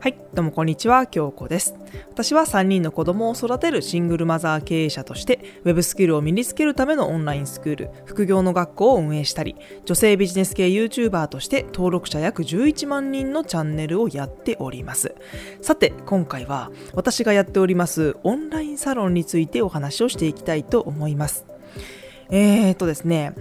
はい、どうもこんにちは、京子です。私は3人の子供を育てるシングルマザー経営者として、ウェブスキルを身につけるためのオンラインスクール、副業の学校を運営したり、女性ビジネス系 YouTuber として登録者約11万人のチャンネルをやっております。さて、今回は私がやっておりますオンラインサロンについてお話をしていきたいと思います。えーとですね、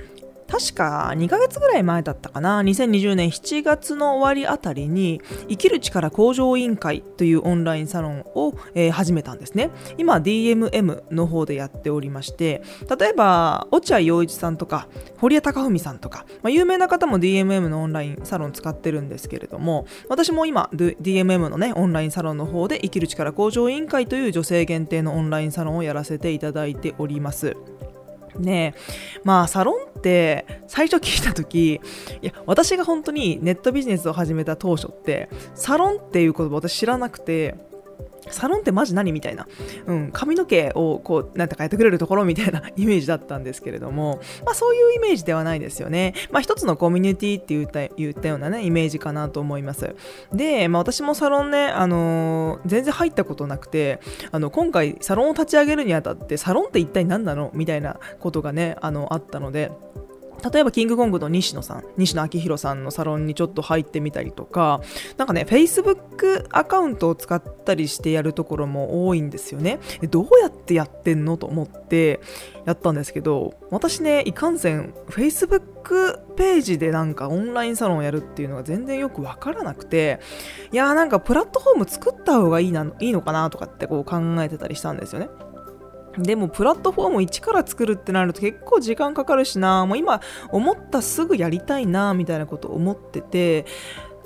確か2ヶ月ぐらい前だったかな。2020年7月の終わりあたりに生きる力向上委員会というオンラインサロンを、えー、始めたんですね。今 DMM の方でやっておりまして例えば落合陽一さんとか堀江貴文さんとか、まあ、有名な方も DMM のオンラインサロン使ってるんですけれども私も今 DMM のねオンラインサロンの方で生きる力向上委員会という女性限定のオンラインサロンをやらせていただいております。ねまあサロンって最初聞いた時いや私が本当にネットビジネスを始めた当初ってサロンっていう言葉私知らなくてサロンってマジ何みたいな、うん、髪の毛をこうなんてかやってくれるところみたいな イメージだったんですけれども、まあ、そういうイメージではないですよね、まあ、一つのコミュニティって言った言ったようなねイメージかなと思います。で、まあ、私もサロンね、あのー、全然入ったことなくてあの今回サロンを立ち上げるにあたってサロンって一体何なのみたいなことがねあのあったので。例えばキングコングの西野さん、西野昭弘さんのサロンにちょっと入ってみたりとか、なんかね、Facebook アカウントを使ったりしてやるところも多いんですよね。どうやってやってんのと思ってやったんですけど、私ね、いかんせん Facebook ページでなんかオンラインサロンをやるっていうのが全然よくわからなくて、いやーなんかプラットフォーム作った方がいいないいのかなとかってこう考えてたりしたんですよね。でもプラットフォーム1から作るってなると結構時間かかるしな。もう今思ったすぐやりたいなみたいなこと思ってて。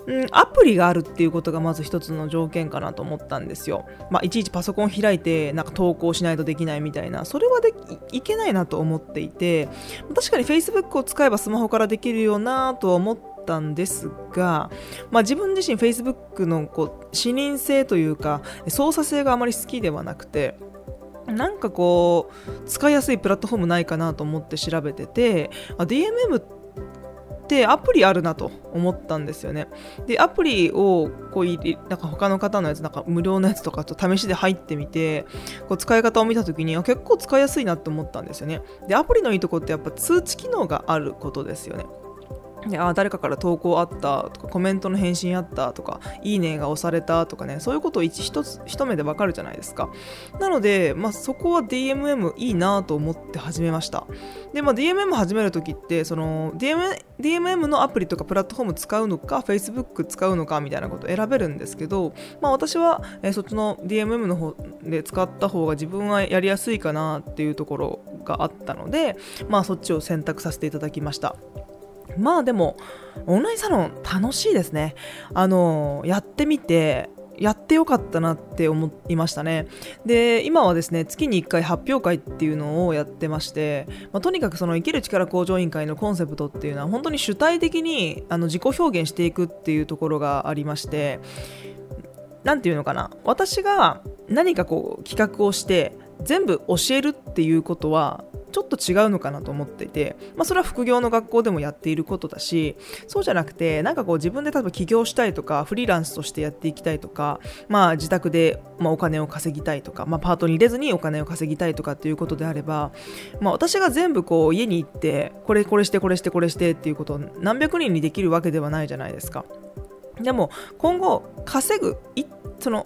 うん、アプリがあるっていうことがまず一つの条件かなと思ったんですよ。まあ、いちいちパソコン開いてなんか投稿しないとできないみたいな、それはでいけないなと思っていて、確かに Facebook を使えばスマホからできるよなとは思ったんですが、まあ、自分自身 Facebook のこう視認性というか操作性があまり好きではなくて、なんかこう使いやすいプラットフォームないかなと思って調べててあ DMM ってアプリあるなと思ったんですよね。でアプリをこうなんか他の方のやつなんか無料のやつとかと試しで入ってみてこう使い方を見た時にあ結構使いやすいなと思ったんですよね。でアプリのいいとこってやっぱ通知機能があることですよね。であ誰かから投稿あったとかコメントの返信あったとかいいねが押されたとかねそういうことを一つ一目でわかるじゃないですか。なので、まあ、そこは DMM いいなと思って始めました。で、まあ、DMM 始めるときってその DM DMM のアプリとかプラットフォーム使うのか Facebook 使うのかみたいなこと選べるんですけど、まあ、私は、えー、そっちの DMM の方で使った方が自分はやりやすいかなっていうところがあったので、まあ、そっちを選択させていただきました。まあでもオンラインサロン楽しいですね。あのやってみてやってよかったなって思いましたね。で今はですね月に1回発表会っていうのをやってまして、まあ、とにかくその生きる力向上委員会のコンセプトっていうのは本当に主体的にあの自己表現していくっていうところがありまして何て言うのかな。私が何かこう企画をして全部教えるっていうことはちょっと違うのかなと思っていて、まあ、それは副業の学校でもやっていることだしそうじゃなくてなんかこう自分で例えば起業したいとかフリーランスとしてやっていきたいとか、まあ、自宅で、まあ、お金を稼ぎたいとか、まあ、パートに入れずにお金を稼ぎたいとかっていうことであれば、まあ、私が全部こう家に行ってこれこれしてこれしてこれしてっていうことを何百人にできるわけではないじゃないですか。でも今後稼ぐその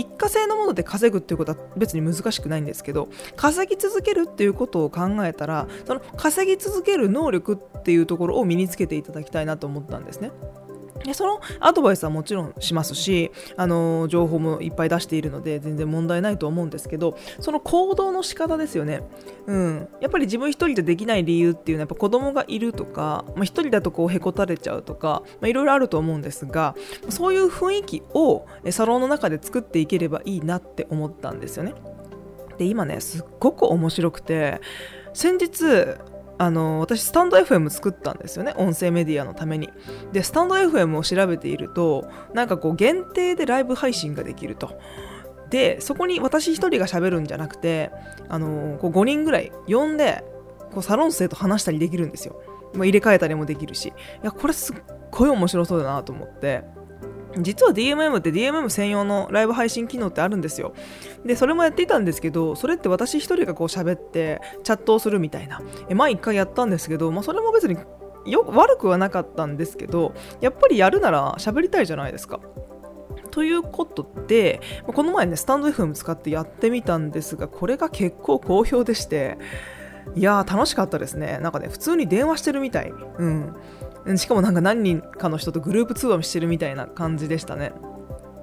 一過性のもので稼ぐっていうことは別に難しくないんですけど稼ぎ続けるっていうことを考えたらその稼ぎ続ける能力っていうところを身につけていただきたいなと思ったんですね。でそのアドバイスはもちろんしますし、あの情報もいっぱい出しているので全然問題ないと思うんですけどその行動の仕方ですよね、うん、やっぱり自分一人でできない理由っていうのはやっぱ子供がいるとか、まあ、一人だとこうへこたれちゃうとかいろいろあると思うんですがそういう雰囲気をサロンの中で作っていければいいなって思ったんですよね。で今ねすっごく面白くて先日あの私スタンド FM 作ったんですよね音声メディアのために。でスタンド FM を調べているとなんかこう限定でライブ配信ができると。でそこに私1人が喋るんじゃなくてあのこう5人ぐらい呼んでこうサロン生と話したりできるんですよ、ま、入れ替えたりもできるし。いやこれすっごい面白そうだなと思って。実は DMM って DMM 専用のライブ配信機能ってあるんですよでそれもやっていたんですけどそれって私一人がこう喋ってチャットをするみたいなえ前一回やったんですけど、まあ、それも別によ悪くはなかったんですけどやっぱりやるなら喋りたいじゃないですかということで、この前ね、スタンド FM 使ってやってみたんですが、これが結構好評でして、いやー楽しかったですね。なんかね、普通に電話してるみたい。うん。しかもなんか何人かの人とグループ通話してるみたいな感じでしたね。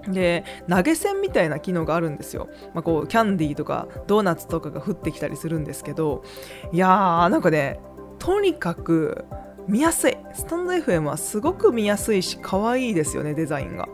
で投げ銭みたいな機能があるんですよ、まあ、こうキャンディーとかドーナツとかが降ってきたりするんですけどいやーなんかねとにかく見やすいスタンド FM はすごく見やすいし可愛いですよねデザインが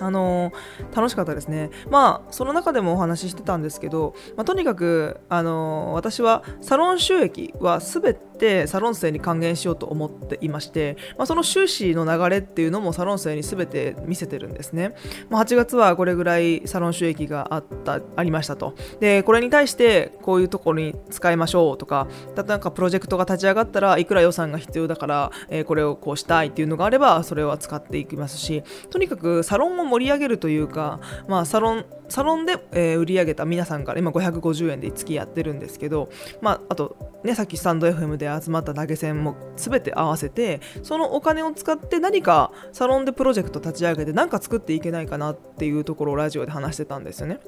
あの、楽しかったですね。まあ、その中でもお話ししてたんですけど、まあ、とにかく、あの、私はサロン収益は全てサロン生に還元しようと思っていまして、まあ、その収支の流れっていうのもサロン生に全て見せてるんですね。まあ、8月はこれぐらいサロン収益があったありましたと。で、これに対してこういうところに使いましょうとか、例えばプロジェクトが立ち上がったらいくら予算が必要だから、え、これをこうしたいっていうのがあれば、それは使っていきますし、とにかくサロンを盛り上げるというか、まあ、サロンサロンで、えー、売り上げた皆さんから今550円で月やってるんですけど、まあ、あと、ね、さっきスタンド FM で集まった投げ銭も全て合わせてそのお金を使って何かサロンでプロジェクト立ち上げて何か作っていけないかなっていうところをラジオで話してたんですよね。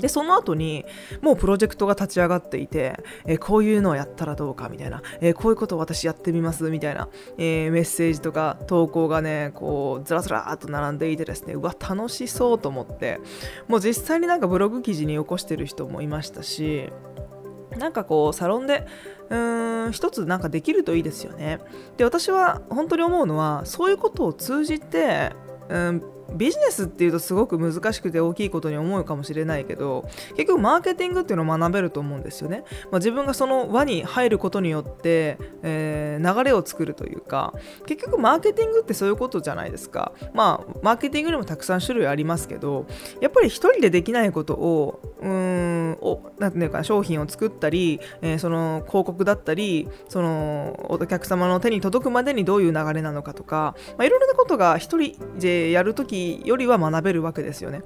でその後にもうプロジェクトが立ち上がっていて、えー、こういうのをやったらどうかみたいな、えー、こういうことを私やってみますみたいな、えー、メッセージとか投稿がねこうずらずらっと並んでいてですねうわ楽しそうと思ってもう実際になんかブログ記事に起こしてる人もいましたしなんかこうサロンでうーん一つなんかできるといいですよね。で私は本当に思うのはそういうことを通じてうんビジネスっていうとすごく難しくて大きいことに思うかもしれないけど結局マーケティングっていうのを学べると思うんですよね、まあ、自分がその輪に入ることによって、えー、流れを作るというか結局マーケティングってそういうことじゃないですか。まあマーケティングにもたくさん種類ありますけどやっぱり一人でできないことをうんなんていうか商品を作ったり、えー、その広告だったりそのお客様の手に届くまでにどういう流れなのかとか、まあ、いろいろなことが一人でやるときよりは学べるわけですよね。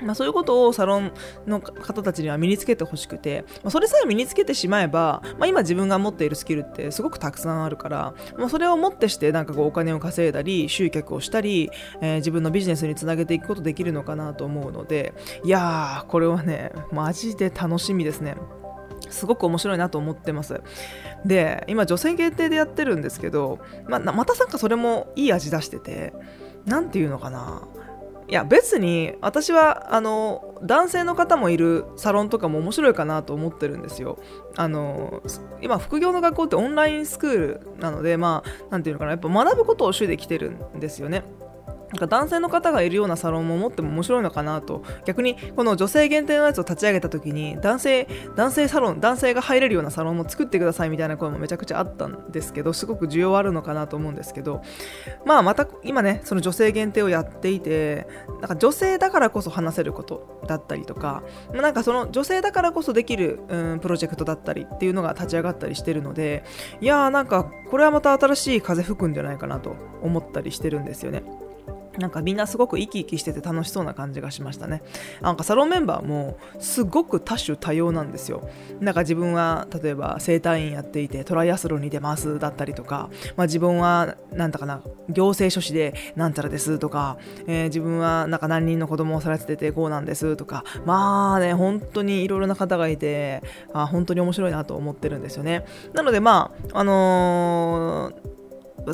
まあ、そういうことをサロンの方たちには身につけてほしくて、まあ、それさえ身につけてしまえば、まあ、今自分が持っているスキルってすごくたくさんあるから、まあ、それをもってしてなんかこうお金を稼いだり集客をしたり、えー、自分のビジネスにつなげていくことできるのかなと思うのでいやーこれはねマジで楽しみですね。すごく面白いなと思ってます。で今女性限定でやってるんですけど、まあまたなんかそれもいい味出してて何て言うのかないや別に私はあの男性の方もいるサロンとかも面白いかなと思ってるんですよ。あの今副業の学校ってオンラインスクールなのでまあ何て言うのかなやっぱ学ぶことを主で来てるんですよね。なんか男性の方がいるようなサロンも持っても面白いのかなと逆にこの女性限定のやつを立ち上げた時に男性男性サロン男性が入れるようなサロンも作ってくださいみたいな声もめちゃくちゃあったんですけどすごく需要あるのかなと思うんですけどまあまた今ねその女性限定をやっていてなんか女性だからこそ話せることだったりとかなんかその女性だからこそできる、うん、プロジェクトだったりっていうのが立ち上がったりしてるのでいやーなんかこれはまた新しい風吹くんじゃないかなと思ったりしてるんですよね。なんかみんなすごく生き生きしてて楽しそうな感じがしましたね。なんかサロンメンバーもすごく多種多様なんですよ。なんか自分は例えば整体院やっていてトライアスロンに出ますだったりとか、まあ、自分はなんだかな行政書士でなんちゃらですとか、えー、自分はなんか何人の子供を育てててこうなんですとかまあね本当にいろいろな方がいてあ本当に面白いなと思ってるんですよね。なのでまああのー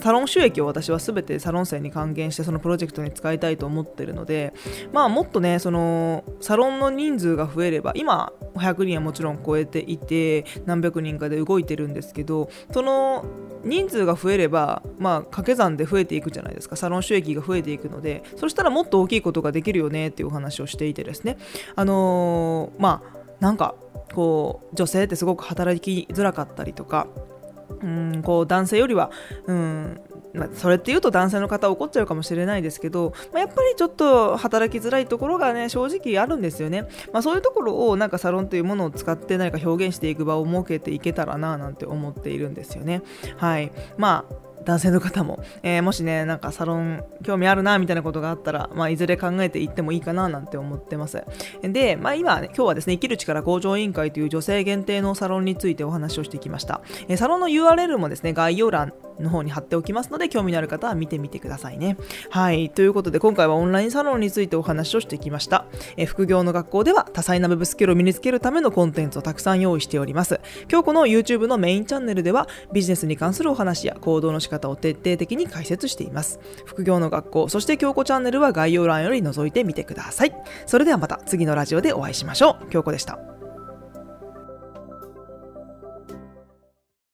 サロン収益を私は全てサロン生に還元してそのプロジェクトに使いたいと思ってるので、まあ、もっとねそのサロンの人数が増えれば今100人はもちろん超えていて何百人かで動いてるんですけどその人数が増えれば、まあ、掛け算で増えていくじゃないですか。サロン収益が増えていくので。そしたらもっと大きいことができるよねっていうお話をしていてですね。あのー、まあなんかこう女性ってすごく働きづらかったりとかうんこう男性よりは、うんまあ、それって言うと男性の方怒っちゃうかもしれないですけど、まあ、やっぱりちょっと働きづらいところがね正直あるんですよね、まあ、そういうところをなんかサロンというものを使って何か表現していく場を設けていけたらななんて思っているんですよね。はい。まあ男性の方も、えー、もしねなんかサロン興味あるなみたいなことがあったら、まあ、いずれ考えていってもいいかななんて思ってます。で、まあ、今、ね、今日はですね生きる力向上委員会という女性限定のサロンについてお話をしてきました、え、サロンの URL もですね概要欄の方に貼っておきますので興味のある方は見てみてくださいね。はい。ということで今回はオンラインサロンについてお話をしてきました、え、副業の学校では多彩な Web スキルを身につけるためのコンテンツをたくさん用意しております。今日この YouTube のメインチャンネルではビジネスに関するお話や行動の仕方を徹底的に解説しています。副業の学校そして京子チャンネルは概要欄より覗いてみてください。それではまた次のラジオでお会いしましょう。京子でした。